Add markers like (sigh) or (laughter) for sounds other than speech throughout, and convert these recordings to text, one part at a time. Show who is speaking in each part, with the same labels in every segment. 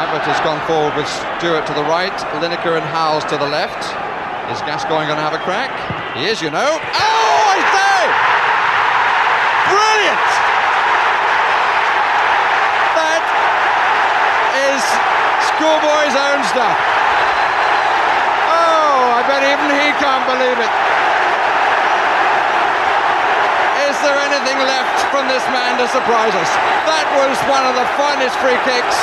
Speaker 1: Mabbutt has gone forward with Stewart to the right, Lineker and Howells to the left. Is Gascoigne going to have a crack? He is, you know. Oh, I say! Brilliant! That is schoolboy's own stuff. Oh, I bet even he can't believe it. Is there anything left from this man to surprise us? That was one of the finest free kicks.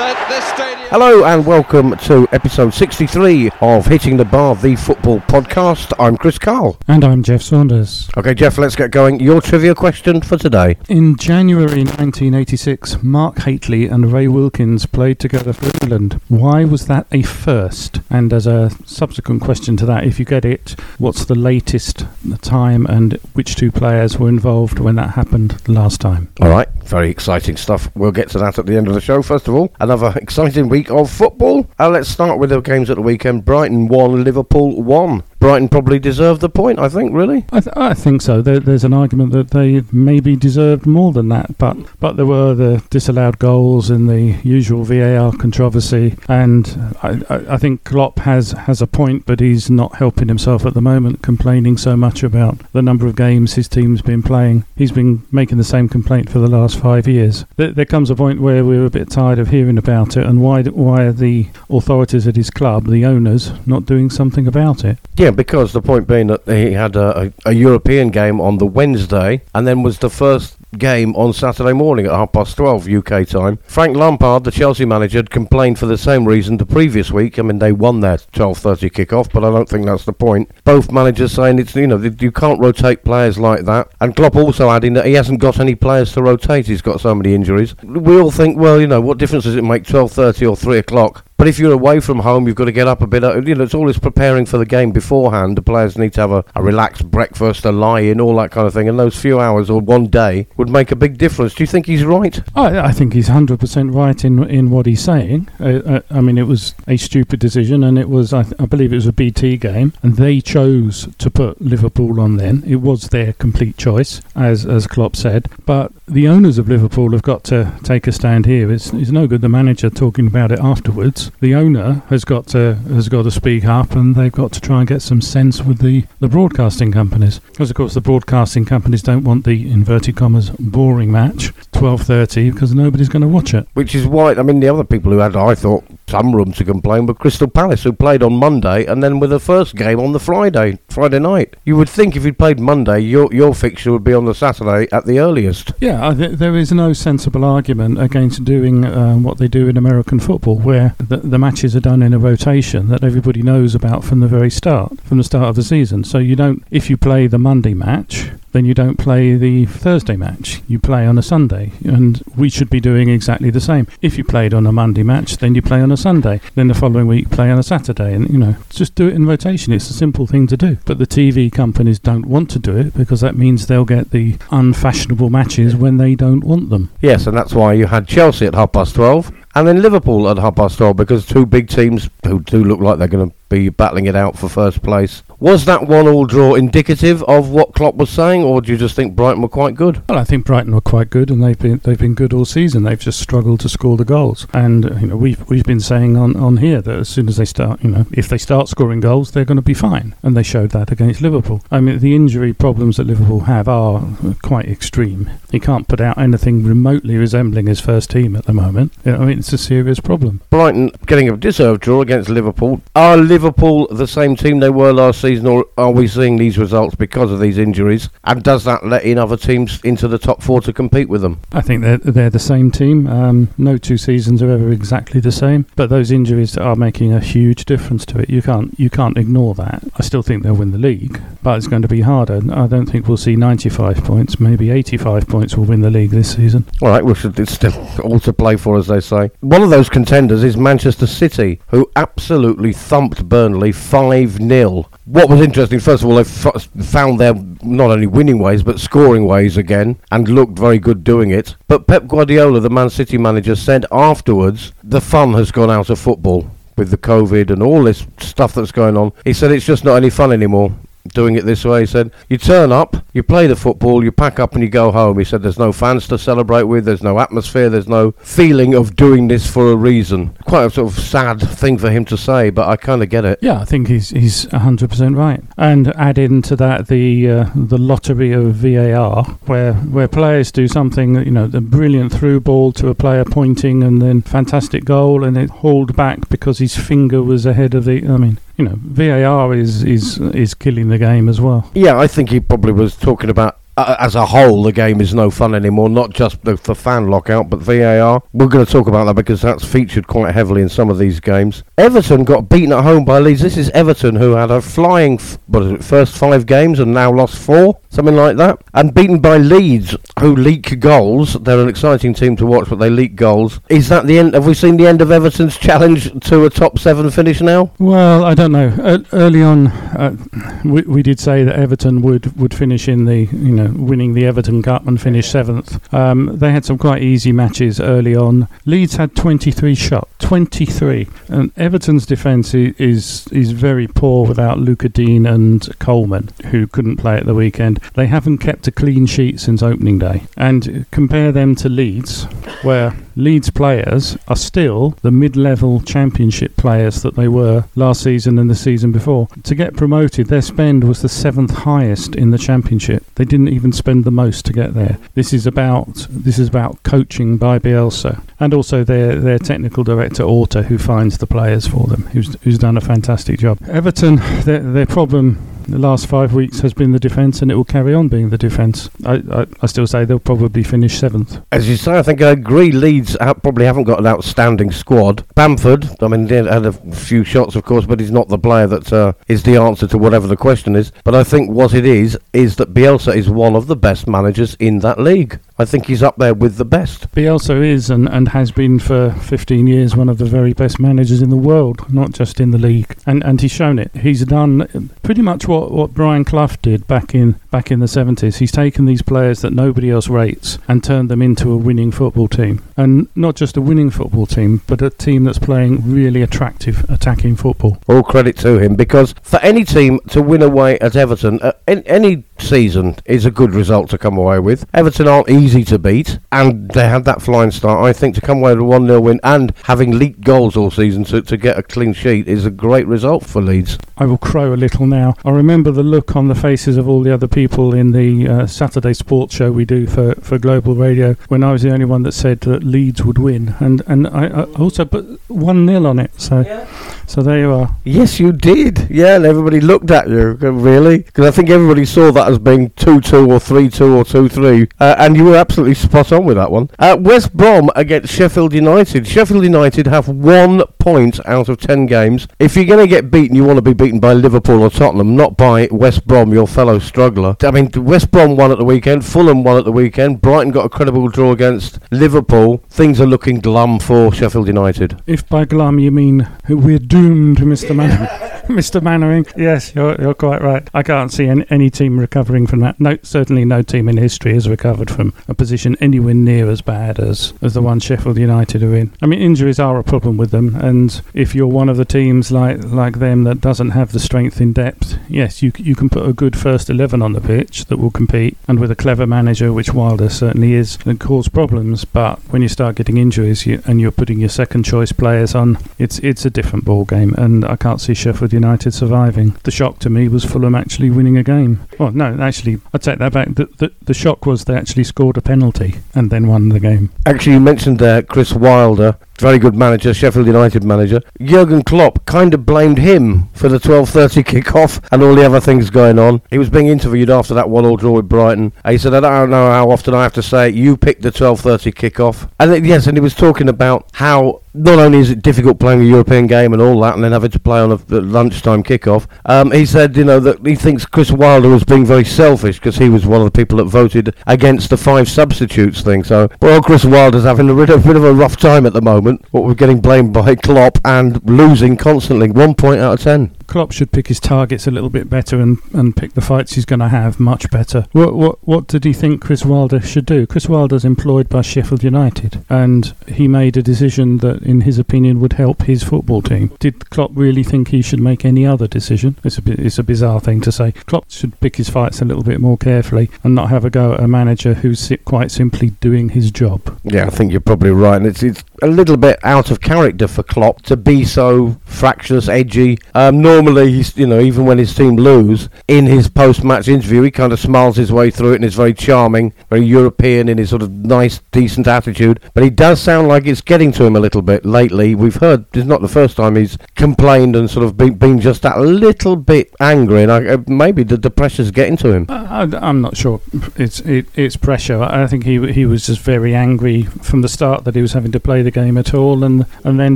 Speaker 2: Hello and welcome to episode 63 of Hitting the Bar, the football podcast. I'm Chris Carl.
Speaker 3: And I'm Jeff Saunders.
Speaker 2: Okay, Jeff, let's get going. Your trivia question for today.
Speaker 3: In January 1986, Mark Hateley and Ray Wilkins played together for England. Why was that a first? And as a subsequent question to that, if you get it, what's the latest time and which two players were involved when that happened last time?
Speaker 2: All right, very exciting stuff. We'll get to that at the end of the show. First of all, another exciting week of football. Uh, let's start with the games at the weekend. Brighton 1, Liverpool won. Brighton probably deserved the point, I think, really.
Speaker 3: I, th- I think so. There, there's an argument that they maybe deserved more than that, but but there were the disallowed goals and the usual VAR controversy, and I, I, I think Klopp has has a point, but he's not helping himself at the moment, complaining so much about the number of games his team's been playing. He's been making the same complaint for the last five years. There, there comes a point where we're a bit tired of hearing about it, and why why are the authorities at his club, the owners, not doing something about it?
Speaker 2: Yeah, because the point being that he had a, a, a European game on the Wednesday and then was the first game on Saturday morning at half past 12 UK time. Frank Lampard, the Chelsea manager, had complained for the same reason the previous week. I mean, they won their 12:30 kick-off, but I don't think that's the point. Both managers saying it's you know you can't rotate players like that, and Klopp also adding that he hasn't got any players to rotate. He's got so many injuries. We all think, well, you know, what difference does it make 12:30 or 3 o'clock? But if you're away from home, you've got to get up a bit. You know, it's always preparing for the game beforehand. The players need to have a, a relaxed breakfast, a lie-in, all that kind of thing. And those few hours or one day would make a big difference. Do you think he's right?
Speaker 3: I, I think he's hundred percent right in in what he's saying. Uh, uh, I mean, it was a stupid decision, and it was I, th- I believe it was a BT game, and they chose to put Liverpool on. Then it was their complete choice, as as Klopp said. But the owners of Liverpool have got to take a stand here. It's, it's no good the manager talking about it afterwards. The owner has got to has got to speak up, and they've got to try and get some sense with the, the broadcasting companies, because of course the broadcasting companies don't want the inverted commas boring match twelve thirty because nobody's going to watch it.
Speaker 2: Which is why I mean the other people who had I thought some room to complain were Crystal Palace who played on Monday and then with the first game on the Friday Friday night. You would think if you'd played Monday, your your fixture would be on the Saturday at the earliest.
Speaker 3: Yeah, th- there is no sensible argument against doing um, what they do in American football, where the, the matches are done in a rotation that everybody knows about from the very start, from the start of the season. So you don't, if you play the Monday match, then you don't play the Thursday match. You play on a Sunday, and we should be doing exactly the same. If you played on a Monday match, then you play on a Sunday. Then the following week, play on a Saturday, and you know, just do it in rotation. It's a simple thing to do. But the TV companies don't want to do it because that means they'll get the unfashionable matches when they don't want them.
Speaker 2: Yes, and that's why you had Chelsea at half past twelve. And then Liverpool at half past 12 because two big teams who do look like they're going to be battling it out for first place. Was that one all draw indicative of what Klopp was saying, or do you just think Brighton were quite good?
Speaker 3: Well, I think Brighton were quite good, and they've been they've been good all season. They've just struggled to score the goals, and uh, you know we've we've been saying on, on here that as soon as they start, you know, if they start scoring goals, they're going to be fine, and they showed that against Liverpool. I mean, the injury problems that Liverpool have are uh, quite extreme. He can't put out anything remotely resembling his first team at the moment. I mean, it's a serious problem.
Speaker 2: Brighton getting a deserved draw against Liverpool. Are Liverpool the same team they were last season, or are we seeing these results because of these injuries? And does that let in other teams into the top four to compete with them?
Speaker 3: I think they're they're the same team. Um, no two seasons are ever exactly the same, but those injuries are making a huge difference to it. You can't you can't ignore that. I still think they'll win the league, but it's going to be harder. I don't think we'll see 95 points, maybe 85 points will win the league this season.
Speaker 2: All right, well, it's still all to play for, as they say. One of those contenders is Manchester City, who absolutely thumped Burnley 5 0. What was interesting, first of all, they f- found their not only winning ways but scoring ways again and looked very good doing it. But Pep Guardiola, the Man City manager, said afterwards the fun has gone out of football with the COVID and all this stuff that's going on. He said it's just not any fun anymore. Doing it this way. He said, You turn up, you play the football, you pack up and you go home. He said, There's no fans to celebrate with, there's no atmosphere, there's no feeling of doing this for a reason. Quite a sort of sad thing for him to say, but I kind of get it.
Speaker 3: Yeah, I think he's he's hundred percent right. And add into that the uh, the lottery of VAR, where where players do something, you know, the brilliant through ball to a player pointing, and then fantastic goal, and it hauled back because his finger was ahead of the. I mean, you know, VAR is is is killing the game as well.
Speaker 2: Yeah, I think he probably was talking about uh, as a whole, the game is no fun anymore. Not just the, the fan lockout, but VAR. We're going to talk about that because that's featured quite heavily in some of these games. Everton got beaten at home by Leeds. This is Everton who had a flying, f- what is it, first five games and now lost four, something like that, and beaten by Leeds who leak goals. They're an exciting team to watch, but they leak goals. Is that the end? Have we seen the end of Everton's challenge to a top seven finish now?
Speaker 3: Well, I don't know. Uh, early on, uh, we, we did say that Everton would, would finish in the you know winning the Everton Cup and finish seventh. Um, they had some quite easy matches early on. Leeds had 23 shots, 23, and Everton's defence i- is is very poor without Lucas Digne and Coleman, who couldn't play at the weekend. They haven't kept a clean sheet since opening day, and compare them to Leeds, where Leeds players are still the mid-level championship players that they were last season and the season before. To get promoted, their spend was the seventh highest in the championship. They didn't even spend the most to get there. This is about this is about coaching by Bielsa and also their their technical director Orta, who finds the players for them, who's who's done a fantastic job. Everton, their their problem the last five weeks has been the defence, and it will carry on being the defence. I, I, I still say they'll probably finish seventh.
Speaker 2: As you say, I think I agree. Leeds probably haven't got an outstanding squad. Bamford, I mean, had a few shots, of course, but he's not the player that uh, is the answer to whatever the question is. But I think what it is is that Bielsa is one of the best managers in that league. I think he's up there with the best.
Speaker 3: Bielsa is and, and has been for 15 years one of the very best managers in the world, not just in the league. And and he's shown it. He's done pretty much what, what Brian Clough did back in back in the 70s. He's taken these players that nobody else rates and turned them into a winning football team. And not just a winning football team, but a team that's playing really attractive attacking football.
Speaker 2: All credit to him because for any team to win away at Everton, uh, any season is a good result to come away with. Everton aren't easy to beat, and they had that flying start. I think to come away with a 1 0 win and having leaked goals all season to, to get a clean sheet is a great result for Leeds.
Speaker 3: I will crow a little now. I remember the look on the faces of all the other people in the uh, Saturday sports show we do for, for Global Radio when I was the only one that said that Leeds would win, and and I, I also put one 0 on it. So so there you are.
Speaker 2: Yes, you did. Yeah, and everybody looked at you. Really? Because I think everybody saw that as being 2 2 or 3 2 or 2 3. Uh, and you were absolutely spot on with that one. Uh, West Brom against Sheffield United. Sheffield United have one point out of 10 games. If you're going to get beaten, you want to be beaten by Liverpool or Tottenham, not by West Brom, your fellow struggler. I mean, West Brom won at the weekend, Fulham won at the weekend, Brighton got a credible draw against Liverpool. Things are looking glum for Sheffield United.
Speaker 3: If by glum you mean we're doomed, Mr. Mainwaring. (laughs) (laughs) Mr. Mainwaring, yes, you're, you're quite right. I can't see any, any team recovering from that. No, certainly no team in history has recovered from a position anywhere near as bad as, as the one Sheffield United are in. I mean, injuries are a problem with them, and if you're one of the teams like like them that doesn't have the strength in depth, yes, you you can put a good first eleven on the pitch that will compete, and with a clever manager, which Wilder certainly is, and cause problems. But when you start getting injuries you, and you're putting your second choice players on, it's it's a different ball game, and I can't see Sheffield United surviving. The shock to me was Fulham actually winning a game. Well, no, actually, I take that back. The, the the shock was they actually scored a penalty and then won the game.
Speaker 2: Actually, you mentioned uh, Chris Wilder, very good manager, Sheffield United manager. Jurgen Klopp kind of blamed him for the 12:30 kick-off and all the other things going on. He was being interviewed after that one-all draw with Brighton. And he said, "I don't know how often I have to say it, you picked the 12:30 kick-off." And yes, and he was talking about how not only is it difficult playing a European game and all that, and then having to play on a, a lunchtime kick-off. Um, he said, you know, that he thinks Chris Wilder was being very selfish because he was one of the people that voted against the five substitutes thing. So, well, Chris Wilder's having a bit of a rough time at the moment. What we're getting blamed by Klopp and losing constantly, one point out of ten.
Speaker 3: Klopp should pick his targets a little bit better and, and pick the fights he's going to have much better. What what what did he think Chris Wilder should do? Chris Wilder's employed by Sheffield United, and he made a decision that, in his opinion, would help his football team. Did Klopp really think he should make any other decision? It's a it's a bizarre thing to say. Klopp should pick his fights a little bit more carefully and not have a go at a manager who's quite simply doing his job.
Speaker 2: Yeah, I think you're probably right, and it's it's a little bit out of character for Klopp to be so fractious, edgy. Um, normally, he's you know even when his team lose in his post-match interview, he kind of smiles his way through it and is very charming, very European in his sort of nice, decent attitude. But he does sound like it's getting to him a little bit lately. We've heard it's not the first time he's complained and sort of been, been just that little bit angry, and I, uh, maybe the, the pressure's getting to him.
Speaker 3: I, I'm not sure. It's it, it's pressure. I think he he was just very angry from the start that he was having to play the game at all, and and then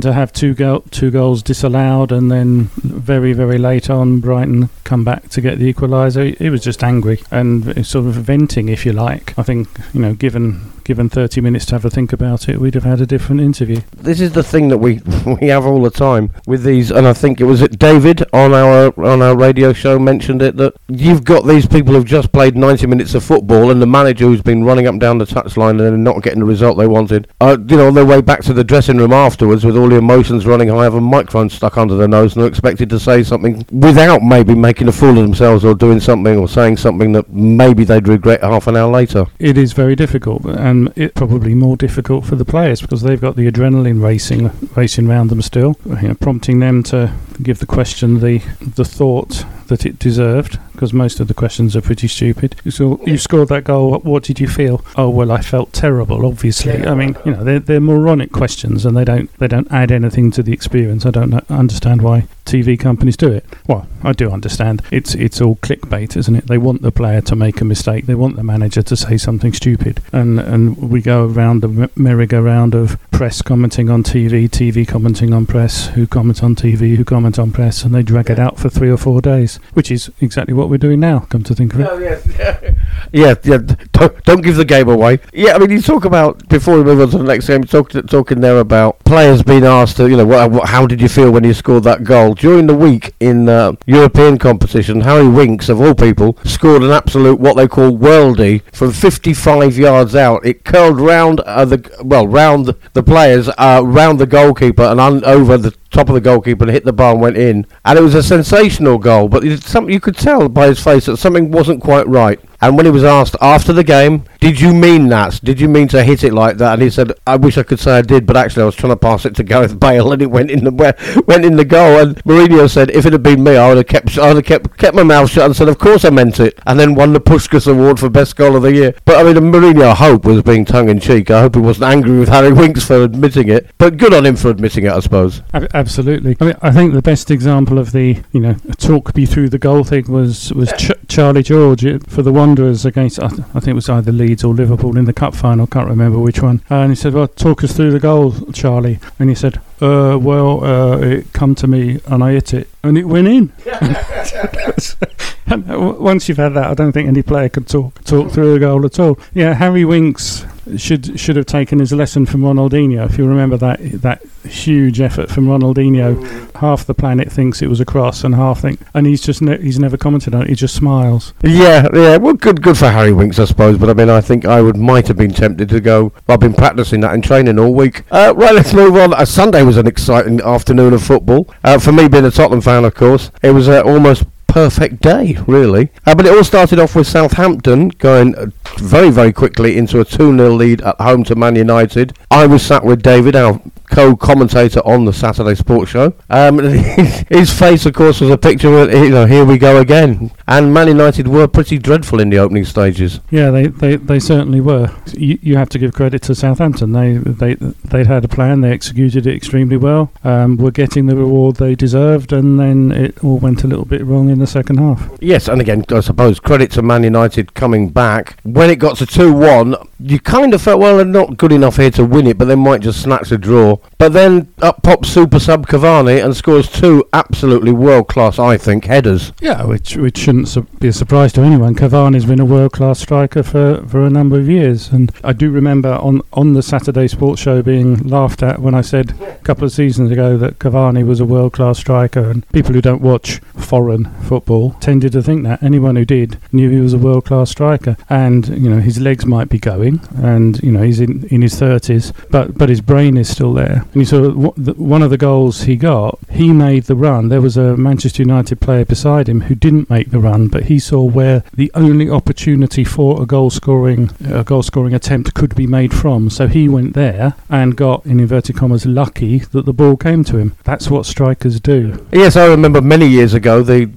Speaker 3: to have two go, two goals disallowed, and then very very late on Brighton come back to get the equaliser. He, he was just angry and sort of venting, if you like. I think you know, given given 30 minutes to have a think about it, we'd have had a different interview.
Speaker 2: This is the thing that we (laughs) we have all the time with these, and I think it was it David on our on our radio show mentioned it that you've got these people who've just played 90 minutes of football, and the manager who's been running up and down the touchline and not getting the result they wanted. Uh, you know, on their way back to the dressing room afterwards with all the emotions running high, have a microphone stuck under their nose, and are expected to say something without maybe making a fool of themselves or doing something or saying something that maybe they'd regret half an hour later.
Speaker 3: It is very difficult, and it's probably more difficult for the players because they've got the adrenaline racing racing around them still, you know, prompting them to give the question the the thought that it deserved because most of the questions are pretty stupid. You, saw, you scored that goal. What did you feel? Oh well, I felt terrible. Obviously, I mean, you know, they're, they're moronic questions and they don't they don't add anything to the experience. I don't know, understand why TV companies do it. Well, I do understand. It's it's all clickbait, isn't it? They want the player to make a mistake. They want the manager to say something stupid, and and we go around the merry-go-round of press commenting on TV, TV commenting on press, who comments on TV, who comment on press, and they drag it out for three or four days, which is exactly what we're doing now. Come to think of it.
Speaker 2: Oh, yes. (laughs) yeah, yeah. Don't, don't give the game away. Yeah, I mean, you talk about before we move on to the next game. Talk, talking there about players being asked to, you know, what, what, how did you feel when you scored that goal during the week in uh, European competition? Harry Winks, of all people, scored an absolute what they call worldie from 55 yards out. It curled round uh, the well, round the players, uh, round the goalkeeper, and un- over the top of the goalkeeper and hit the bar and went in. And it was a sensational goal, but you could tell by his face that something wasn't quite right. And when he was asked after the game, did you mean that? Did you mean to hit it like that? And he said, I wish I could say I did, but actually I was trying to pass it to Gareth Bale and it went in the went in the goal. And Mourinho said, if it had been me, I would have kept I would have kept kept my mouth shut and said, of course I meant it, and then won the Puskas Award for best goal of the year. But I mean, Mourinho, I hope was being tongue in cheek. I hope he wasn't angry with Harry Winks for admitting it, but good on him for admitting it, I suppose.
Speaker 3: Absolutely. I mean, I think the best example of the you know talk me through the goal thing was was Ch- Charlie George for the Wanderers against I, th- I think it was either Leeds or Liverpool in the cup final. Can't remember which one. Uh, and he said, "Well, talk us through the goal, Charlie." And he said, uh, "Well, uh, it come to me and I hit it and it went in." (laughs) once you've had that, I don't think any player could talk talk through the goal at all. Yeah, Harry Winks should should have taken his lesson from Ronaldinho. If you remember that that huge effort from Ronaldinho, mm. half the planet thinks it was a cross, and half think, and he's just ne- he's never commented on it. He just smiles.
Speaker 2: Yeah, yeah. Well, good good for Harry Winks, I suppose. But I mean, I think I would might have been tempted to go. I've been practicing that in training all week. Uh, right, let's move on. Uh, Sunday was an exciting afternoon of football. Uh, for me, being a Tottenham fan, of course, it was uh, almost perfect day, really. Uh, but it all started off with Southampton going uh, very, very quickly into a 2 0 lead at home to Man United. I was sat with David, our co-commentator on the Saturday Sports Show. Um, (laughs) his face, of course, was a picture of, you know, here we go again. And Man United were pretty dreadful in the opening stages.
Speaker 3: Yeah, they, they, they certainly were. You, you have to give credit to Southampton. They they they had a plan. They executed it extremely well. Um, were getting the reward they deserved, and then it all went a little bit wrong in the second half.
Speaker 2: Yes, and again, I suppose credit to Man United coming back. When it got to two-one, you kind of felt well, they're not good enough here to win it, but they might just snatch a draw. But then up pops super sub Cavani and scores two absolutely world class, I think, headers.
Speaker 3: Yeah, which which should shouldn't su- be a surprise to anyone. Cavani's been a world-class striker for, for a number of years, and I do remember on on the Saturday Sports Show being laughed at when I said a couple of seasons ago that Cavani was a world-class striker, and people who don't watch foreign football tended to think that. Anyone who did knew he was a world-class striker, and you know his legs might be going, and you know he's in, in his thirties, but but his brain is still there. And you saw w- the, one of the goals he got, he made the run. There was a Manchester United player beside him who didn't make the run, but he saw where the only opportunity for a goal scoring a goal scoring attempt could be made from. So he went there and got in inverted commas lucky that the ball came to him. That's what strikers do.
Speaker 2: Yes, I remember many years ago the,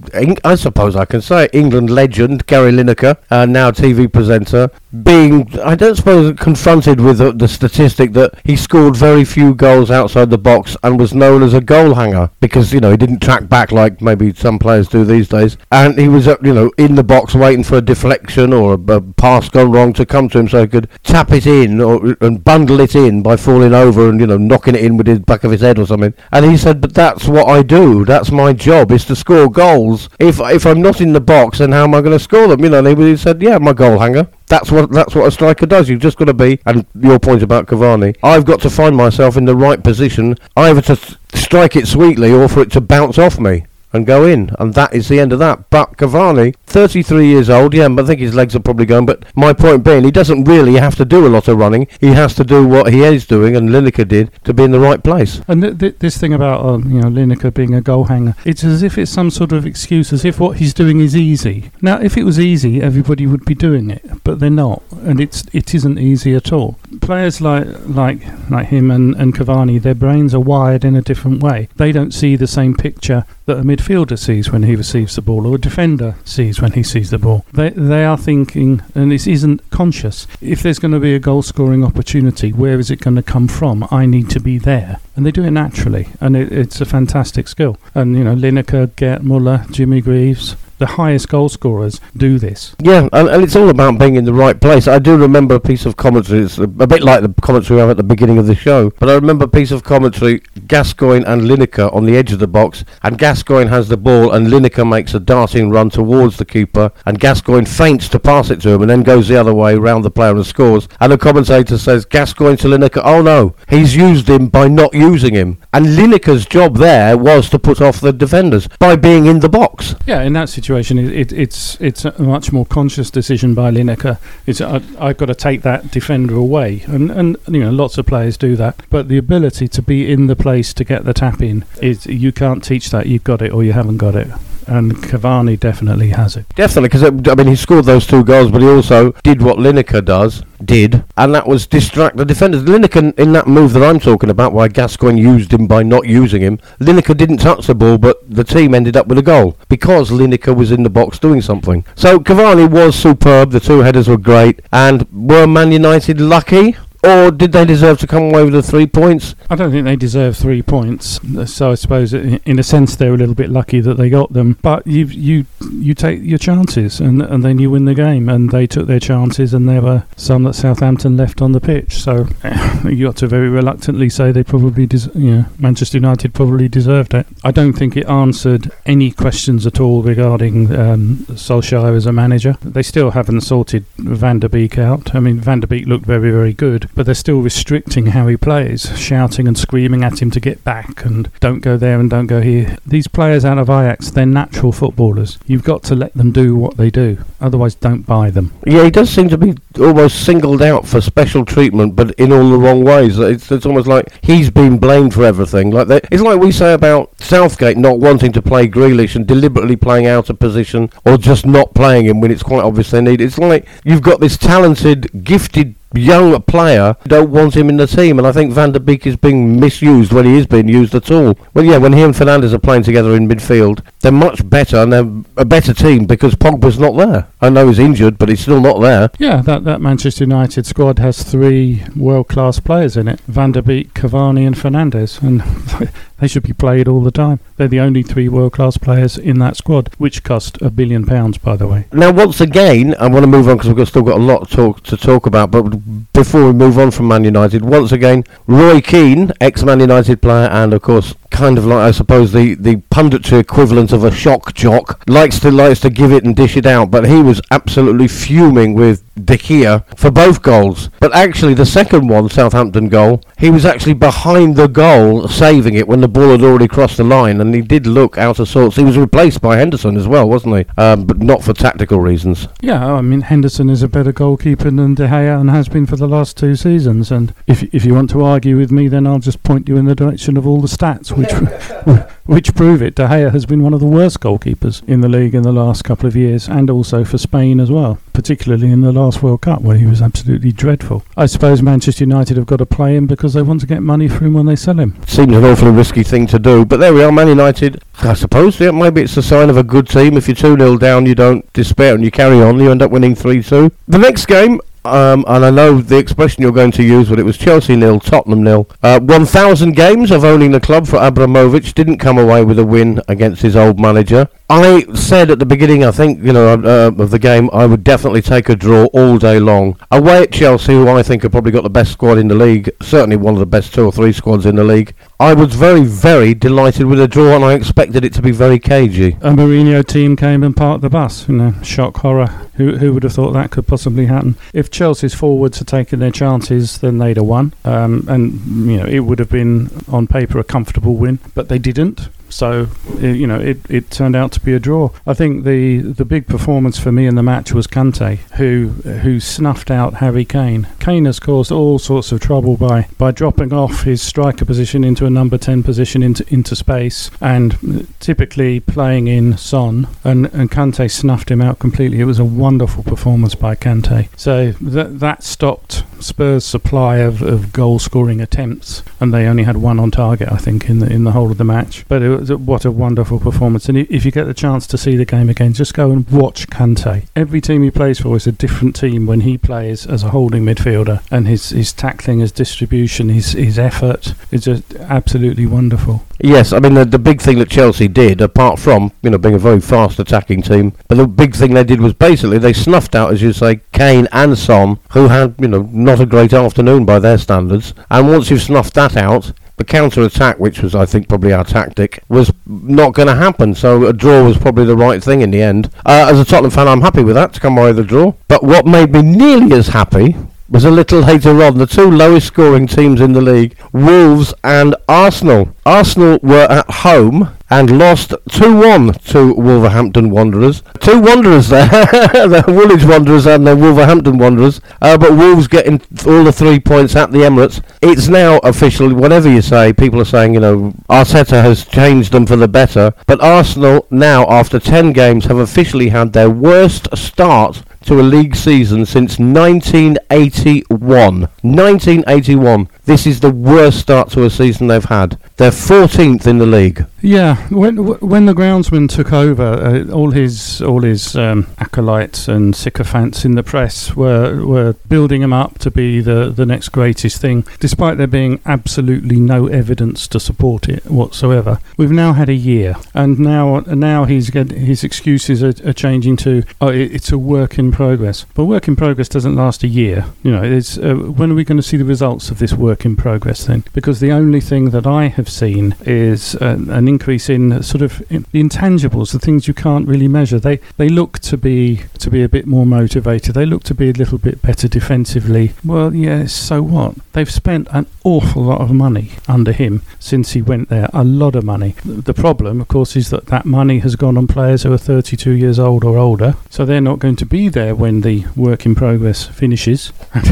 Speaker 2: I suppose I can say, it, England legend Gary Lineker, uh, now TV presenter, being, I don't suppose, confronted with the, the statistic that he scored very few goals outside the box and was known as a goal hanger because, you know, he didn't track back like maybe some players do these days. And he was, uh, you know, in the box waiting for a deflection or a, a pass gone wrong to come to him so he could tap it in or, and bundle it in by falling over and, you know, knocking it in with the back of his head or something. And he said, but that's what I do. That's my job is to score goals. If if I'm not in the box, then how am I going to score them? You know, and he, he said, yeah, my goal hanger. That's what that's what a striker does. You've just got to be, and your point about Cavani, I've got to find myself in the right position, either to strike it sweetly or for it to bounce off me and go in, and that is the end of that. But Cavani, 33 years old, yeah, I think his legs are probably going. But my point being, he doesn't really have to do a lot of running. He has to do what he is doing, and Lineker did to be in the right place.
Speaker 3: And th- th- this thing about um, you know Lineker being a goal hanger, it's as if it's some sort of excuse, as if what he's doing is easy. Now, if it was easy, everybody would be doing it, but they're not, and it's it isn't easy at all. Players like like like him and, and Cavani, their brains are wired in a different way. They don't see the same picture that a midfielder sees when he receives the ball, or a defender sees when he sees the ball. They they are thinking, and this isn't conscious. If there's going to be a goal scoring opportunity, where is it going to come from? I need to be there, and they do it naturally, and it, it's a fantastic skill. And you know, Lineker, Gerd Muller, Jimmy Greaves, the highest goal scorers do this.
Speaker 2: Yeah, and, and it's all about being in the right place. I do remember a piece of commentary. It's a, a bit like the commentary we have at the beginning of the show. But I remember a piece of commentary: Gascoigne and Lineker on the edge of the box, and Gascoigne has the ball, and Lineker makes a darting run towards the keeper, and Gascoigne feints to pass it to him, and then goes the other way round the player and scores. And the commentator says Gascoigne to Lineker, "Oh no, he's used him by not using him." And Lineker's job there was to put off the defenders by being in the box.
Speaker 3: Yeah, in that situation, it, it, it's it's a much more conscious decision by Lineker. It's I, I've got to take that defender away, and and you know lots of players do that. But the ability to be in the place to get the tap in is you can't teach that. You've got it or you haven't got it. And Cavani definitely has it.
Speaker 2: Definitely, because uh, I mean, he scored those two goals, but he also did what Lineker does, did, and that was distract the defenders. Lineker, in that move that I'm talking about, why Gascoigne used him by not using him, Lineker didn't touch the ball, but the team ended up with a goal because Lineker was in the box doing something. So Cavani was superb. The two headers were great, and were Man United lucky? Or did they deserve to come away with the three points?
Speaker 3: I don't think they deserve three points. So I suppose, in a sense, they're a little bit lucky that they got them. But you you you take your chances, and and then you win the game. And they took their chances, and there were some that Southampton left on the pitch. So (laughs) you got to very reluctantly say they probably, des- know, Manchester United probably deserved it. I don't think it answered any questions at all regarding um, Solskjaer as a manager. They still haven't sorted Van der Beek out. I mean, Van der Beek looked very very good, but they're still restricting how he plays, shouting and screaming at him to get back and don't go there and don't go here. These players out of Ajax, they're natural footballers. You've got to let them do what they do. Otherwise, don't buy them.
Speaker 2: Yeah, he does seem to be almost singled out for special treatment, but in all the wrong ways. It's, it's almost like he's been blamed for everything. Like they, it's like we say about Southgate not wanting to play Grealish and deliberately playing out of position, or just not playing him when it's quite obvious they need. It's like you've got this talented, gifted young player don't want him in the team and I think Van der Beek is being misused when he is being used at all. Well yeah, when he and Fernandes are playing together in midfield, they're much better and they're a better team because Pogba's not there. I know he's injured but he's still not there.
Speaker 3: Yeah, that, that Manchester United squad has three world class players in it Van der Beek, Cavani, and Fernandes. And (laughs) they should be played all the time. They're the only three world class players in that squad, which cost a billion pounds, by the way.
Speaker 2: Now, once again, I want to move on because we've still got a lot to talk, to talk about. But before we move on from Man United, once again, Roy Keane, ex-Man United player and, of course, kind of like I suppose the the punditry equivalent of a shock jock likes to likes to give it and dish it out, but he was absolutely fuming with De Gea for both goals. But actually, the second one, Southampton goal, he was actually behind the goal, saving it when the ball had already crossed the line, and he did look out of sorts. He was replaced by Henderson as well, wasn't he? Um, but not for tactical reasons.
Speaker 3: Yeah, I mean Henderson is a better goalkeeper than De Gea and has been for the last two seasons. And if if you want to argue with me, then I'll just point you in the direction of all the stats, which (laughs) which prove it. De Gea has been one of the worst goalkeepers in the league in the last couple of years, and also for Spain as well, particularly in the last World Cup where he was absolutely dreadful. I suppose Manchester United have got to play him because they want to get money for him when they sell him.
Speaker 2: Seems an awfully risky thing to do, but there we are, Man United. I suppose yeah, maybe it's a sign of a good team. If you're 2 0 down, you don't despair and you carry on, you end up winning 3 2. The next game, um, and I know the expression you're going to use, but it was Chelsea nil, Tottenham nil. Uh, 1,000 games of owning the club for Abramovich didn't come away with a win against his old manager. I said at the beginning, I think, you know, uh, of the game, I would definitely take a draw all day long. Away at Chelsea, who I think have probably got the best squad in the league, certainly one of the best two or three squads in the league. I was very, very delighted with the draw, and I expected it to be very cagey.
Speaker 3: A Mourinho team came and parked the bus. You know, shock horror. Who who would have thought that could possibly happen? If Chelsea's forwards had taken their chances, then they'd have won, um, and you know it would have been on paper a comfortable win, but they didn't. So, you know, it, it turned out to be a draw. I think the the big performance for me in the match was Kante, who who snuffed out Harry Kane. Kane has caused all sorts of trouble by, by dropping off his striker position into a number 10 position into into space and typically playing in Son, and, and Kante snuffed him out completely. It was a wonderful performance by Kante. So that, that stopped Spurs' supply of, of goal scoring attempts, and they only had one on target, I think, in the, in the whole of the match. But it was, what a wonderful performance! And if you get the chance to see the game again, just go and watch Kante. Every team he plays for is a different team when he plays as a holding midfielder, and his, his tackling, his distribution, his his effort is just absolutely wonderful.
Speaker 2: Yes, I mean the, the big thing that Chelsea did, apart from you know being a very fast attacking team, but the big thing they did was basically they snuffed out, as you say, Kane and Son, who had you know not a great afternoon by their standards. And once you've snuffed that out, the counter attack, which was I think probably our tactic, was not going to happen. So a draw was probably the right thing in the end. Uh, as a Tottenham fan, I'm happy with that to come away with a draw. But what made me nearly as happy was a little later on the two lowest scoring teams in the league, Wolves and Arsenal. Arsenal were at home and lost 2-1 to Wolverhampton Wanderers. Two Wanderers there, (laughs) the Woolwich Wanderers and the Wolverhampton Wanderers, uh, but Wolves getting all the three points at the Emirates. It's now official, whatever you say, people are saying, you know, Arteta has changed them for the better, but Arsenal now, after 10 games, have officially had their worst start to a league season since 1981. 1981. This is the worst start to a season they've had. They're 14th in the league.
Speaker 3: Yeah, when when the groundsman took over, uh, all his all his um, acolytes and sycophants in the press were were building him up to be the the next greatest thing, despite there being absolutely no evidence to support it whatsoever. We've now had a year, and now now he's get, his excuses are, are changing to oh, it, it's a work in progress. But work in progress doesn't last a year. You know, it's uh, when are we going to see the results of this work in progress then? Because the only thing that I have seen is uh, an increase in sort of in the intangibles, the things you can't really measure. They they look to be to be a bit more motivated. They look to be a little bit better defensively. Well, yes, so what? They've spent an awful lot of money under him since he went there. A lot of money. The problem, of course, is that that money has gone on players who are 32 years old or older, so they're not going to be there when the work in progress finishes. (laughs)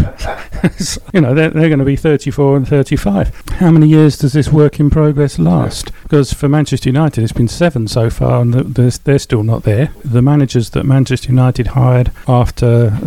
Speaker 3: you know, they're, they're going to be 34 and 35. How many years does this work in progress last? Because for Manchester United, it's been seven so far, and they're, still not there. The managers that Manchester United hired after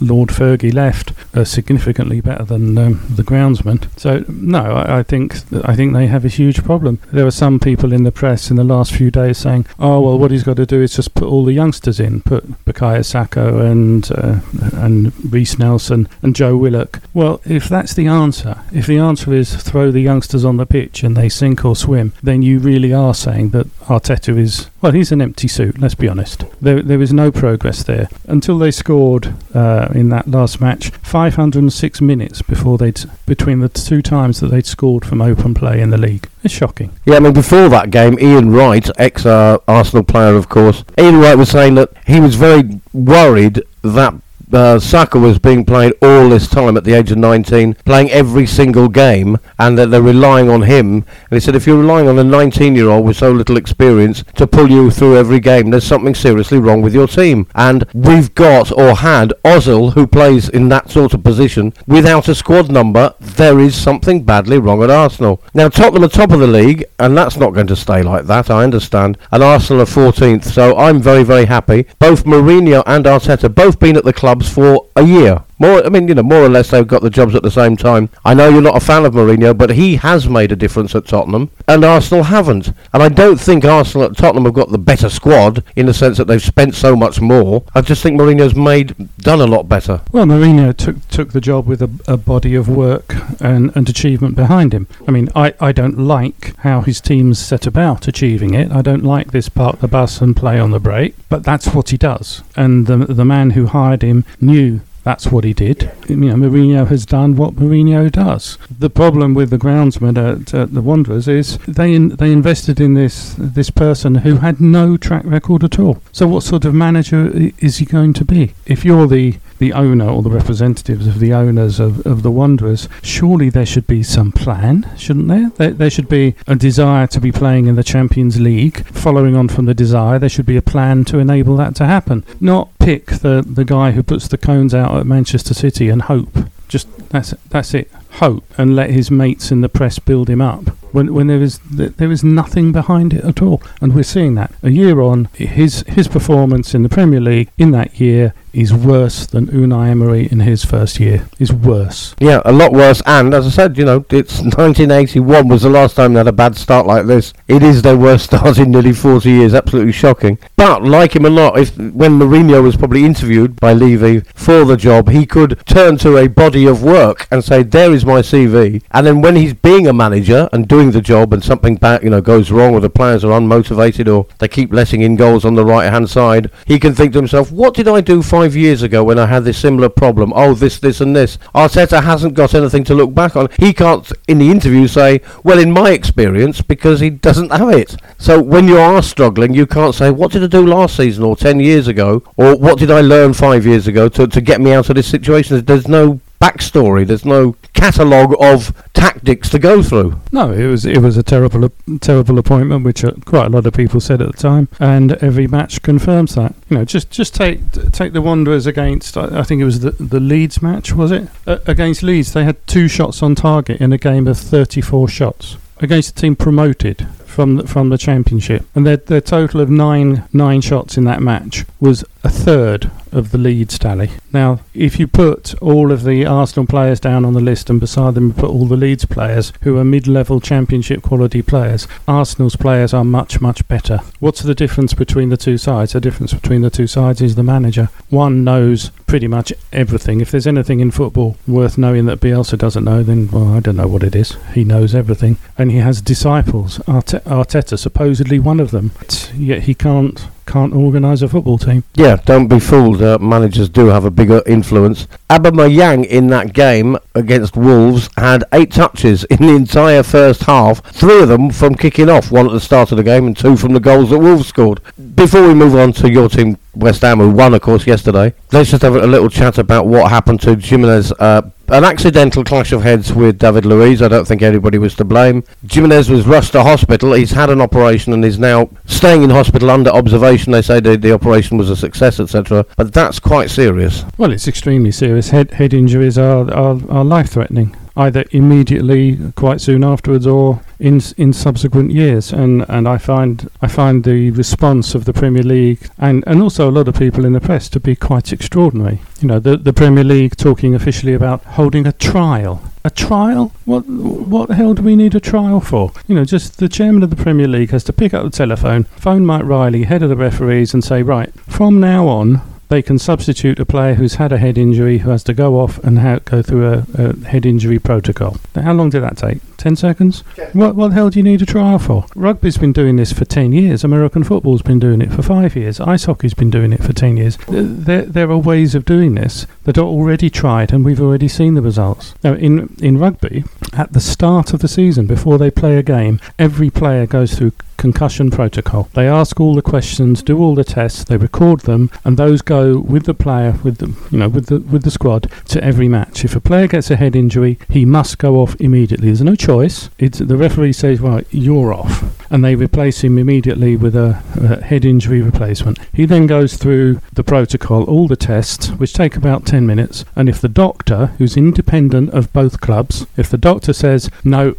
Speaker 3: Lord Fergie left are significantly better than um, the groundsman. So no, I, I think I think they have a huge problem. There were some people in the press in the last few days saying, "Oh well, what he's got to do is just put all the youngsters in, put Bukayo Saka and uh, and Reiss Nelson and Joe Willock." Well, if that's the answer, if the answer is throw the youngsters on the pitch and they sink or swim, then you really are saying that Arteta is well, he's an empty suit. Let's be honest. There, there was no progress there until they scored uh, in that last match. 506 minutes before they'd between the two times that they'd scored from open play in the league. It's shocking.
Speaker 2: Yeah, I mean, before that game, Ian Wright, ex Arsenal player, of course, Ian Wright was saying that he was very worried that uh, Saka was being played all this time at the age of 19, playing every single game, and that they're relying on him. And he said, if you're relying on a 19-year-old with so little experience to pull you through every game, there's something seriously wrong with your team. And we've got or had Ozil, who plays in that sort of position, without a squad number. There is something badly wrong at Arsenal. Now Tottenham are top of the league, and that's not going to stay like that. I understand. And Arsenal are 14th, so I'm very, very happy. Both Mourinho and Arteta both been at the club for a year. More, I mean, you know, more or less they've got the jobs at the same time. I know you're not a fan of Mourinho, but he has made a difference at Tottenham, and Arsenal haven't. And I don't think Arsenal at Tottenham have got the better squad in the sense that they've spent so much more. I just think Mourinho's made done a lot better.
Speaker 3: Well, Mourinho took took the job with a, a body of work and, and achievement behind him. I mean, I, I don't like how his teams set about achieving it. I don't like this park the bus and play on the break, but that's what he does. And the the man who hired him knew that's what he did. You know, Mourinho has done what Mourinho does. The problem with the groundsman at, at the Wanderers is they in, they invested in this this person who had no track record at all. So what sort of manager is he going to be? If you're the the owner or the representatives of the owners of, of the Wanderers, surely there should be some plan, shouldn't there? there? There should be a desire to be playing in the Champions League. Following on from the desire, there should be a plan to enable that to happen. Not pick the, the guy who puts the cones out at Manchester City and hope. Just that's that's it. Hope and let his mates in the press build him up when when there is there is nothing behind it at all, and we're seeing that a year on. His his performance in the Premier League in that year is worse than Unai Emery in his first year. Is worse.
Speaker 2: Yeah, a lot worse. And as I said, you know, it's (laughs) 1981 was the last time they had a bad start like this. It is their worst start in nearly 40 years. Absolutely shocking. But like him a lot, if when Mourinho was probably interviewed by Levy for the job, he could turn to a body of work and say, "There is my CV." And then when he's being a manager and doing the job, and something back, you know, goes wrong, or the players are unmotivated, or they keep letting in goals on the right hand side, he can think to himself, "What did I do years ago when I had this similar problem? Oh, this, this, and this." Arteta hasn't got anything to look back on. He can't, in the interview, say, "Well, in my experience," because he doesn't have it. So when you are struggling, you can't say, "What did I do last season or ten years ago?" or "What did I learn five years ago to to get me out of this situation?" There's no backstory. There's no catalogue of tactics to go through.
Speaker 3: No, it was it was a terrible terrible appointment, which uh, quite a lot of people said at the time, and every match confirms that. You know, just just take take the Wanderers against. I, think it was the the Leeds match, was it? Uh, against Leeds, they had two shots on target in a game of 34 shots against a team promoted from the, from the championship, and their their total of nine nine shots in that match was a third of the Leeds tally. Now, if you put all of the Arsenal players down on the list and beside them put all the Leeds players who are mid-level championship quality players, Arsenal's players are much, much better. What's the difference between the two sides? The difference between the two sides is the manager. One knows pretty much everything. If there's anything in football worth knowing that Bielsa doesn't know, then, well, I don't know what it is. He knows everything. And he has disciples. Arteta, supposedly one of them. Yet he can't can't organise a football team.
Speaker 2: Yeah, don't be fooled. Uh, managers do have a bigger influence. Aubameyang in that game against Wolves had eight touches in the entire first half. Three of them from kicking off, one at the start of the game and two from the goals that Wolves scored. Before we move on to your team, West Ham, who won, of course, yesterday, let's just have a little chat about what happened to Jimenez. Uh, an accidental clash of heads with David Luiz. I don't think anybody was to blame. Jimenez was rushed to hospital. He's had an operation and is now staying in hospital under observation. They say the, the operation was a success, etc. But that's quite serious.
Speaker 3: Well, it's extremely serious. Head head injuries are are, are life threatening either immediately, quite soon afterwards, or in in subsequent years. And, and I find I find the response of the Premier League and, and also a lot of people in the press to be quite extraordinary. You know, the the Premier League talking officially about holding a trial. A trial? What what the hell do we need a trial for? You know, just the chairman of the Premier League has to pick up the telephone, phone Mike Riley, head of the referees, and say, right, from now on, they can substitute a player who's had a head injury who has to go off and ha- go through a, a head injury protocol. Now, how long did that take? 10 seconds? What, what the hell do you need a trial for? Rugby's been doing this for 10 years. American football's been doing it for 5 years. Ice hockey's been doing it for 10 years. Uh, there, there are ways of doing this that are already tried and we've already seen the results. Now, in, in rugby, at the start of the season, before they play a game, every player goes through concussion protocol. They ask all the questions, do all the tests, they record them, and those go with the player, with the you know, with the with the squad to every match. If a player gets a head injury, he must go off immediately. There's no choice. It's the referee says, right, you're off, and they replace him immediately with a, a head injury replacement. He then goes through the protocol, all the tests, which take about ten minutes, and if the doctor, who's independent of both clubs, if the doctor says no,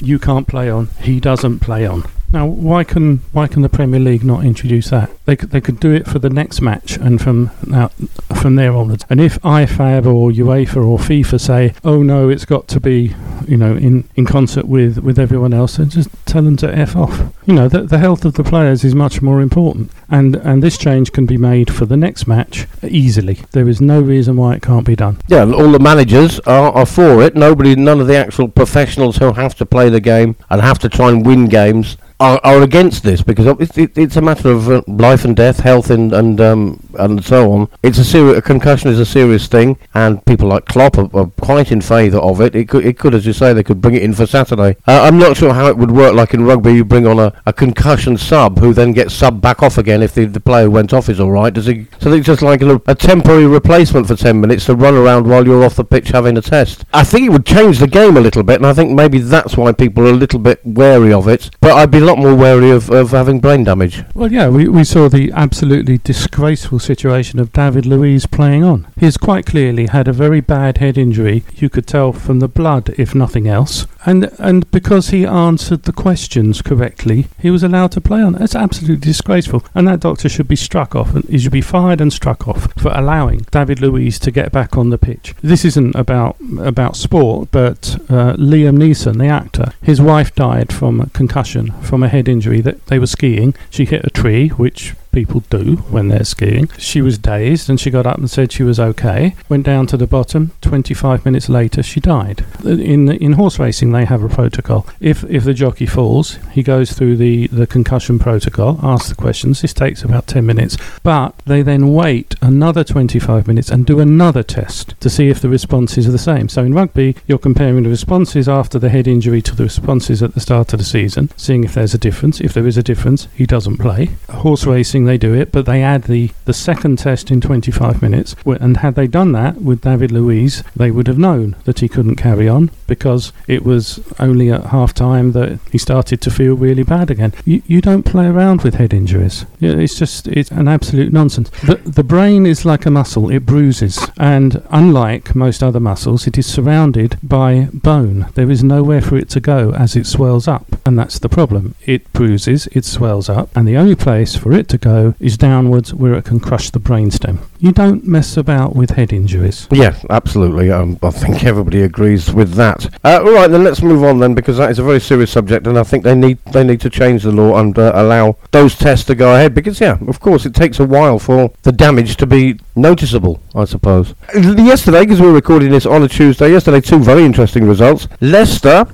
Speaker 3: you can't play on, he doesn't play on. Now, why can why can the Premier League not introduce that? They could, they could do it for the next match and from now from there onwards. And if IFAB or UEFA or FIFA say, "Oh no, it's got to be," you know, in, in concert with, with everyone else, then just tell them to f off. You know, the, the health of the players is much more important, and and this change can be made for the next match easily. There is no reason why it can't be done.
Speaker 2: Yeah, all the managers are, are for it. Nobody, none of the actual professionals who have to play the game and have to try and win games are, are against this because it's, it, it's a matter of uh, life and death, health and and um, and so on. It's a serious. A concussion is a serious thing, and people like Klopp are, are quite in favour of it. It could, it could, as you say, they could bring it in for Saturday. Uh, I'm not sure how it would work. Like in rugby, you bring on a, a concussion sub who then gets sub back off again if the, the player who went off is all right. Does he? So it's just like a, a temporary replacement for ten minutes to run around while you're off the pitch having a test. I think it would change the game a little bit, and I think maybe that's why people are a little bit wary of it. But I'd be lot more wary of, of having brain damage.
Speaker 3: Well, yeah, we, we saw the absolutely disgraceful situation of David Luiz playing on. He's quite clearly had a very bad head injury. You could tell from the blood, if nothing else. And and because he answered the questions correctly, he was allowed to play on. That's absolutely disgraceful. And that doctor should be struck off. And he should be fired and struck off for allowing David Luiz to get back on the pitch. This isn't about about sport, but uh, Liam Neeson, the actor, his wife died from concussion from a head injury that they were skiing. She hit a tree, which people do when they're skiing. She was dazed and she got up and said she was okay. Went down to the bottom. 25 minutes later, she died. In in horse racing, they have a protocol. If if the jockey falls, he goes through the, the concussion protocol, asks the questions. This takes about 10 minutes. But they then wait another 25 minutes and do another test to see if the responses are the same. So in rugby, you're comparing the responses after the head injury to the responses at the start of the season, seeing if there's a difference. If there is a difference, he doesn't play. Horse racing, they do it, but they add the, the second test in 25 minutes. And had they done that with David Luiz, they would have known that he couldn't carry on because it was only at half time that he started to feel really bad again. You, you don't play around with head injuries. It's just it's an absolute nonsense. The, the brain is like a muscle, it bruises. And unlike most other muscles, it is surrounded by bone. There is nowhere for it to go as it swells up. And that's the problem. It bruises, it swells up, and the only place for it to go is downwards where it can crush the brainstem. You don't mess about with head injuries.
Speaker 2: Yeah, absolutely. Um, I think everybody agrees with that. Uh, all right, then let's move on then, because that is a very serious subject, and I think they need they need to change the law and uh, allow those tests to go ahead. Because yeah, of course, it takes a while for the damage to be noticeable. I suppose. Yesterday, because we were recording this on a Tuesday, yesterday two very interesting results. Leicester.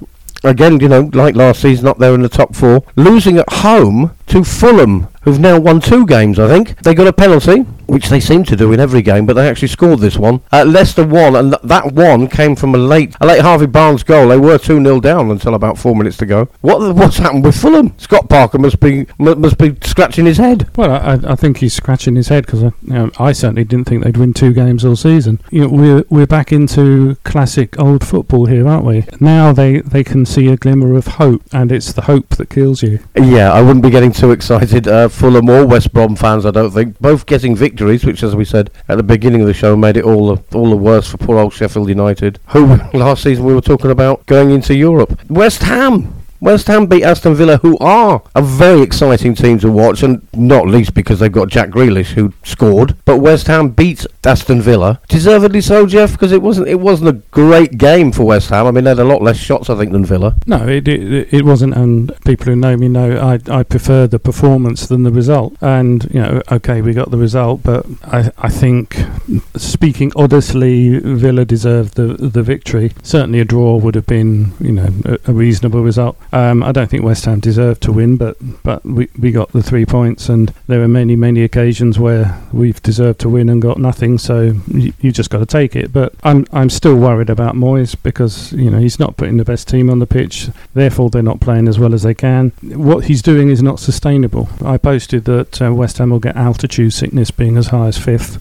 Speaker 2: Again, you know, like last season, up there in the top four, losing at home to Fulham, who've now won two games, I think. They got a penalty, which they seem to do in every game, but they actually scored this one. Uh, Leicester won, and th- that one came from a late, a late Harvey Barnes goal. They were two 0 down until about four minutes to go. What what's happened with Fulham? Scott Parker must be mu- must be scratching his head.
Speaker 3: Well, I, I think he's scratching his head because I, you know, I certainly didn't think they'd win two games all season. You know, we're we're back into classic old football here, aren't we? Now they, they can see a glimmer of hope, and it's the hope that kills you.
Speaker 2: Yeah, I wouldn't be getting too excited. Uh, Fulham or West Brom fans, I don't think, both getting which, as we said at the beginning of the show, made it all the, all the worse for poor old Sheffield United, who (laughs) last season we were talking about going into Europe. West Ham West Ham beat Aston Villa, who are a very exciting team to watch, and not least because they've got Jack Grealish who scored. But West Ham beat Aston Villa, deservedly so, Jeff, because it wasn't it wasn't a great game for West Ham. I mean, they had a lot less shots, I think, than Villa.
Speaker 3: No, it it, it wasn't, and people who know me know I I prefer the performance than the result. And you know, okay, we got the result, but I I think, speaking honestly, Villa deserved the the victory. Certainly, a draw would have been you know a, a reasonable result. Um, I don't think West Ham deserved to win, but but we we got the three points, and there are many many occasions where we've deserved to win and got nothing. So you, you just got to take it. But I'm I'm still worried about Moyes because you know he's not putting the best team on the pitch. Therefore, they're not playing as well as they can. What he's doing is not sustainable. I posted that uh, West Ham will get altitude sickness being as high as fifth,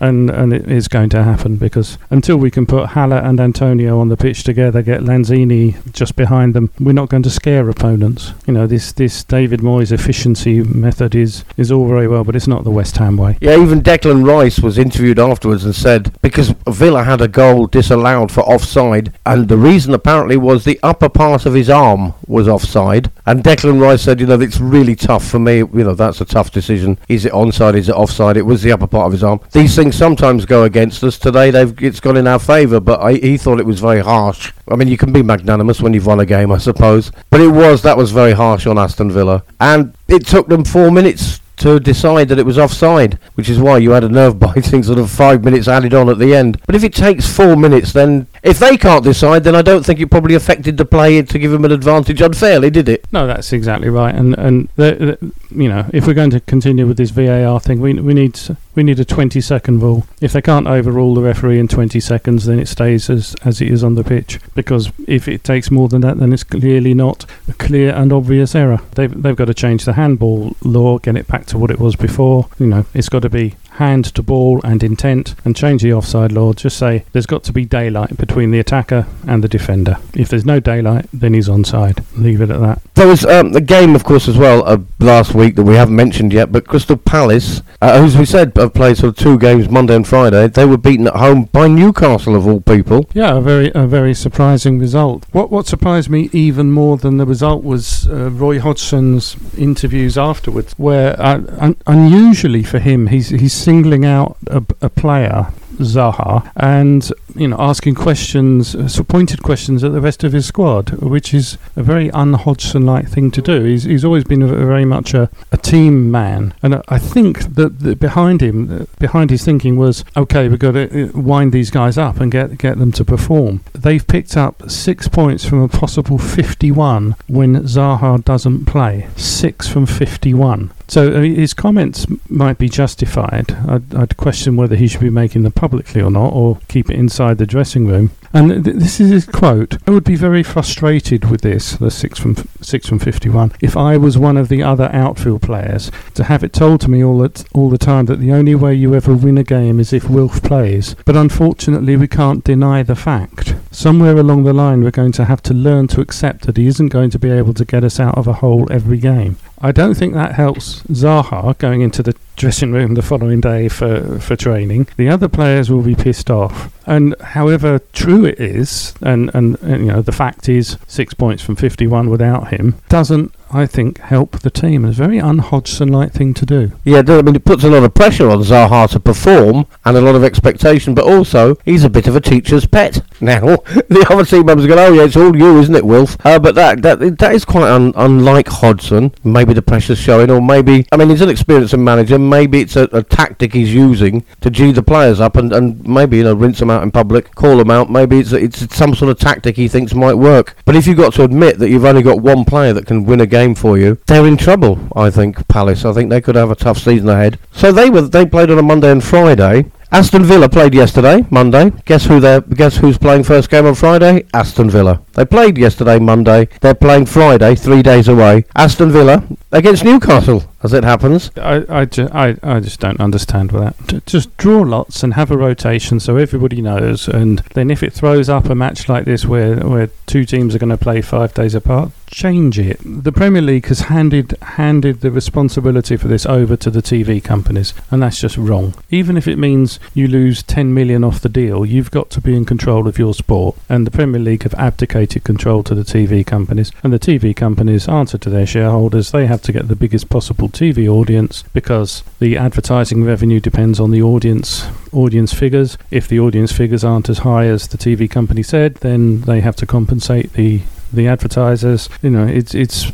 Speaker 3: and and it is going to happen because until we can put Haller and Antonio on the pitch together, get Lanzini just behind them, we're not going to scare opponents. You know this this David Moyes efficiency method is is all very well, but it's not the West Ham way.
Speaker 2: Yeah, even Declan Rice was interviewed afterwards and said because Villa had a goal disallowed for offside, and the reason apparently was the upper part of his arm was offside. And Declan Rice said, you know, it's really tough for me. You know, that's a tough decision. Is it onside? Is it offside? It was the upper part of his arm. These things sometimes go against us. Today, they've it's gone in our favour, but I, he thought it was very harsh. I mean, you can be magnanimous when you've won a game, I suppose, but it was that was very harsh on Aston Villa, and it took them four minutes to decide that it was offside, which is why you had a nerve (laughs) biting sort of five minutes added on at the end. But if it takes four minutes, then if they can't decide, then I don't think it probably affected the play to give them an advantage unfairly, did it?
Speaker 3: No, that's exactly right. And and the, the, you know, if we're going to continue with this VAR thing, we we need we need a 20 second rule. If they can't overrule the referee in 20 seconds, then it stays as as it is on the pitch. Because if it takes more than that, then it's clearly not a clear and obvious error. They've they've got to change the handball law, get it back to what it was before. You know, it's got to be hand to ball and intent and change the offside law. Just say there's got to be daylight between the attacker and the defender. If there's no daylight, then he's onside. Leave it at that.
Speaker 2: There was um, a game, of course, as well uh, last week that we haven't mentioned yet, but Crystal Palace, uh, as we said, have played sort of two games Monday and Friday. They were beaten at home by Newcastle, of all people.
Speaker 3: Yeah, a very a very surprising result. What what surprised me even more than the result was uh, Roy Hodgson's interviews afterwards, where uh, un- unusually for him, he's he's singling out a, a player Zaha and you know asking questions, uh, so pointed questions at the rest of his squad, which is a very un-Hodgson-like thing to do. He's he's always been a, very much a, a team man, and I- think that, behind him, uh, behind his thinking was, okay, we've got to uh, wind these guys up and get get them to perform. They've picked up six points from a possible 51 when Zaha doesn't play. Six from 51. So his comments might be justified. I'd, I'd question whether he should be making them publicly or not, or keep it inside the dressing room. And th- this is his quote. I would be very frustrated with this, the six from six from fifty-one, if I was one of the other outfield players to have it told to me all that all the time that the only way you ever win a game is if Wilf plays. But unfortunately, we can't deny the fact. Somewhere along the line, we're going to have to learn to accept that he isn't going to be able to get us out of a hole every game. I don't think that helps Zaha going into the dressing room the following day for, for training. The other players will be pissed off. And however true it is, and, and, and you know the fact is six points from 51 without him doesn't, I think, help the team. It's a very un-Hodgson-like thing to do.
Speaker 2: Yeah, I mean, it puts a lot of pressure on Zaha to perform and a lot of expectation, but also he's a bit of a teacher's pet (laughs) now. the other team members go, "Oh yeah, it's all you, isn't it, Wilf?" Uh, but that that that is quite un, unlike Hodgson. Maybe the pressure's showing, or maybe I mean he's an experienced manager. Maybe it's a, a tactic he's using to g the players up and, and maybe you know rinse them out in public, call them out. Maybe it's it's some sort of tactic he thinks might work. But if you've got to admit that you've only got one player that can win a game for you, they're in trouble. I think Palace. I think they could have a tough season ahead. So they were they played on a Monday and Friday. Aston Villa played yesterday, Monday. Guess who they guess who's playing first game on Friday? Aston Villa. They played yesterday, Monday. They're playing Friday, three days away. Aston Villa against Newcastle, as it happens.
Speaker 3: I, I, ju- I, I just don't understand that. J- Just draw lots and have a rotation so everybody knows. And then if it throws up a match like this where, where two teams are going to play five days apart, change it. The Premier League has handed handed the responsibility for this over to the TV companies, and that's just wrong. Even if it means you lose 10 million off the deal, you've got to be in control of your sport. And the Premier League have abdicated delegated control to the TV companies, and the TV companies answer to their shareholders. They have to get the biggest possible TV audience because the advertising revenue depends on the audience audience figures. If the audience figures aren't as high as the TV company said, then they have to compensate the the advertisers. You know, it's it's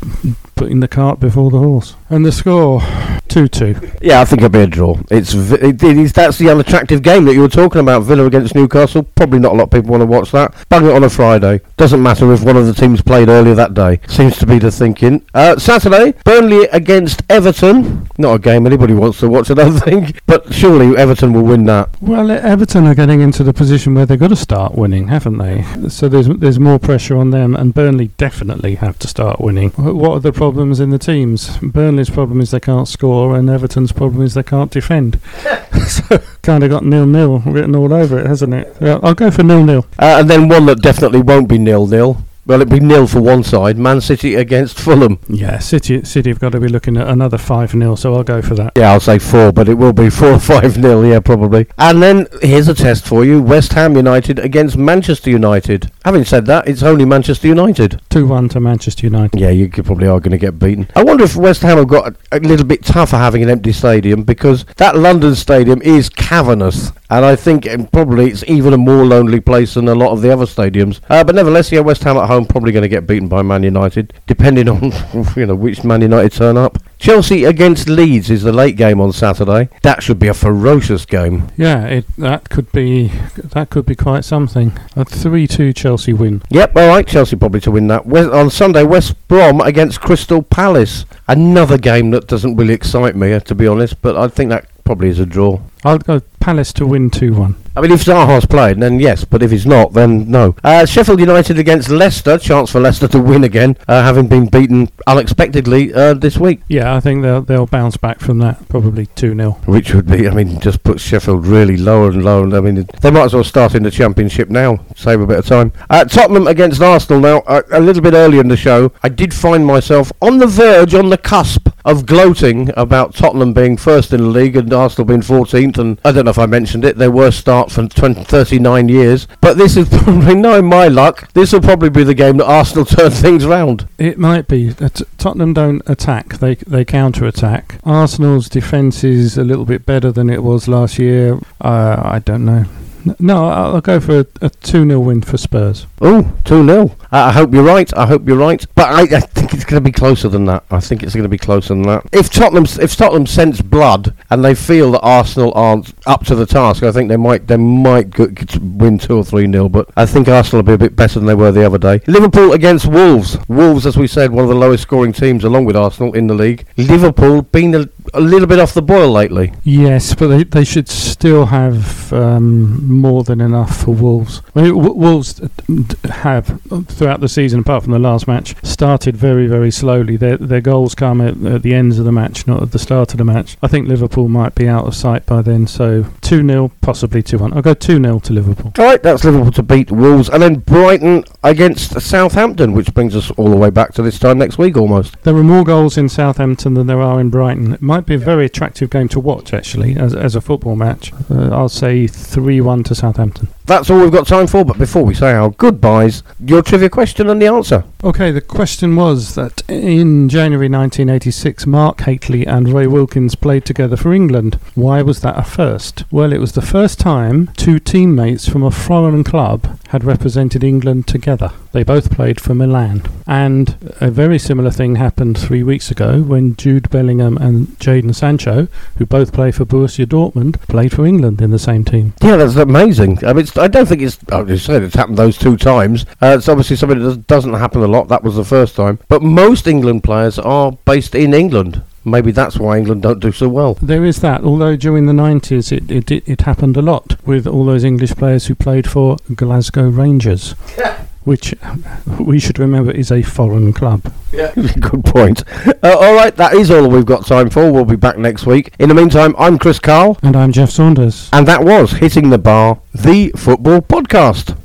Speaker 3: putting the cart before the horse. And the score, two two.
Speaker 2: Yeah, I think it'll be a draw. It's it, it is that's the unattractive game that you were talking about. Villa against Newcastle. Probably not a lot of people want to watch that. Bang it on a Friday. Doesn't matter if one of the teams played earlier that day. Seems to be the thinking. Uh, Saturday, Burnley against Everton. Not a game anybody wants to watch. I don't (laughs) think. But surely Everton will win that.
Speaker 3: Well, Everton are getting into the position where they've got to start winning, haven't they? So there's there's more pressure on them, and Burnley definitely have to start winning. What are the problems in the teams? Burnley's problem is they can't score, and Everton's problem is they can't defend. (laughs) so kind of got nil nil written all over it, hasn't it? Yeah, I'll go for nil nil.
Speaker 2: Uh, and then one that definitely won't be nil nil. Well, it'll be nil for one side. Man City against Fulham.
Speaker 3: Yeah, City City have got to be looking at another five 0 so I'll go for that.
Speaker 2: Yeah, I'll say four, but it will be four or (laughs) five nil. Yeah, probably. And then here's a test for you: West Ham United against Manchester United. Having said that, it's only Manchester United.
Speaker 3: Two one to Manchester United.
Speaker 2: Yeah, you probably are going to get beaten. I wonder if West Ham have got a, a little bit tougher having an empty stadium because that London stadium is cavernous, and I think um, probably it's even a more lonely place than a lot of the other stadiums. Uh, but nevertheless, yeah, West Ham at home probably going to get beaten by Man United, depending on (laughs) you know which Man United turn up. Chelsea against Leeds is the late game on Saturday. That should be a ferocious game.
Speaker 3: Yeah, it that could be that could be quite something. A three two Chelsea win.
Speaker 2: Yep, I like Chelsea probably to win that. West, on Sunday, West Brom against Crystal Palace. Another game that doesn't really excite me, uh, to be honest, but I think that probably is a draw.
Speaker 3: I'll go Palace to win two one.
Speaker 2: I mean, if Zaha's played, then yes, but if he's not, then no. Uh, Sheffield United against Leicester, chance for Leicester to win again, uh, having been beaten unexpectedly uh, this week.
Speaker 3: Yeah, I think they'll they'll bounce back from that. Probably two 0
Speaker 2: Which would be, I mean, just puts Sheffield really lower and lower. I mean, they might as well start in the Championship now, save a bit of time. Uh, Tottenham against Arsenal now. A little bit earlier in the show, I did find myself on the verge, on the cusp of gloating about Tottenham being first in the league and Arsenal being 14th. And I don't know if I mentioned it, their worst start for 20, 39 years. But this is (laughs) probably, knowing my luck, this will probably be the game that Arsenal (laughs) turn things round.
Speaker 3: It might be. Uh, Tottenham don't attack; they they counter attack. Arsenal's defence is a little bit better than it was last year. Uh, I don't know. No, I'll go for a, a two 0 win for Spurs.
Speaker 2: Oh, 2 0. Uh, I hope you're right. I hope you're right. But I, I think it's going to be closer than that. I think it's going to be closer than that. If Tottenham, if Tottenham sense blood and they feel that Arsenal aren't up to the task, I think they might they might go, win 2 or 3 0. But I think Arsenal will be a bit better than they were the other day. Liverpool against Wolves. Wolves, as we said, one of the lowest scoring teams along with Arsenal in the league. Liverpool been a, a little bit off the boil lately.
Speaker 3: Yes, but they, they should still have um, more than enough for Wolves. I mean, w- Wolves have throughout the season, apart from the last match, started very very slowly. Their their goals come at, at the ends of the match, not at the start of the match. I think Liverpool might be out of sight by then. So two 0 possibly two one. I'll go two 0 to Liverpool.
Speaker 2: All right, that's Liverpool to beat Wolves, and then Brighton against Southampton, which brings us all the way back to this time next week almost.
Speaker 3: There are more goals in Southampton than there are in Brighton. It might be a very attractive game to watch, actually, as, as a football match. Uh, I'll say 3 1 to Southampton.
Speaker 2: That's all we've got time for, but before we say our goodbyes, your trivia question and the answer.
Speaker 3: Okay, the question was that in January 1986, Mark Hateley and Ray Wilkins played together for England. Why was that a first? Well, it was the first time two teammates from a foreign club had represented England together. They both played for Milan. And a very similar thing happened three weeks ago when Jude Bellingham and Jadon Sancho, who both play for Borussia Dortmund, played for England in the same team.
Speaker 2: Yeah, that's amazing. I mean, it's, I don't think it's. I just said it's happened those two times. Uh, it's obviously something that does- doesn't happen a lot. That was the first time. But most England players are based in England. Maybe that's why England don't do so well.
Speaker 3: There is that, although during the 90s it, it, it, it happened a lot with all those English players who played for Glasgow Rangers, (laughs) which we should remember is a foreign club. Yeah. (laughs)
Speaker 2: Good point. Uh, all right, that is all we've got time for. We'll be back next week. In the meantime, I'm Chris Carl,
Speaker 3: And I'm Jeff Saunders.
Speaker 2: and that was Hitting the Bar, the football podcast.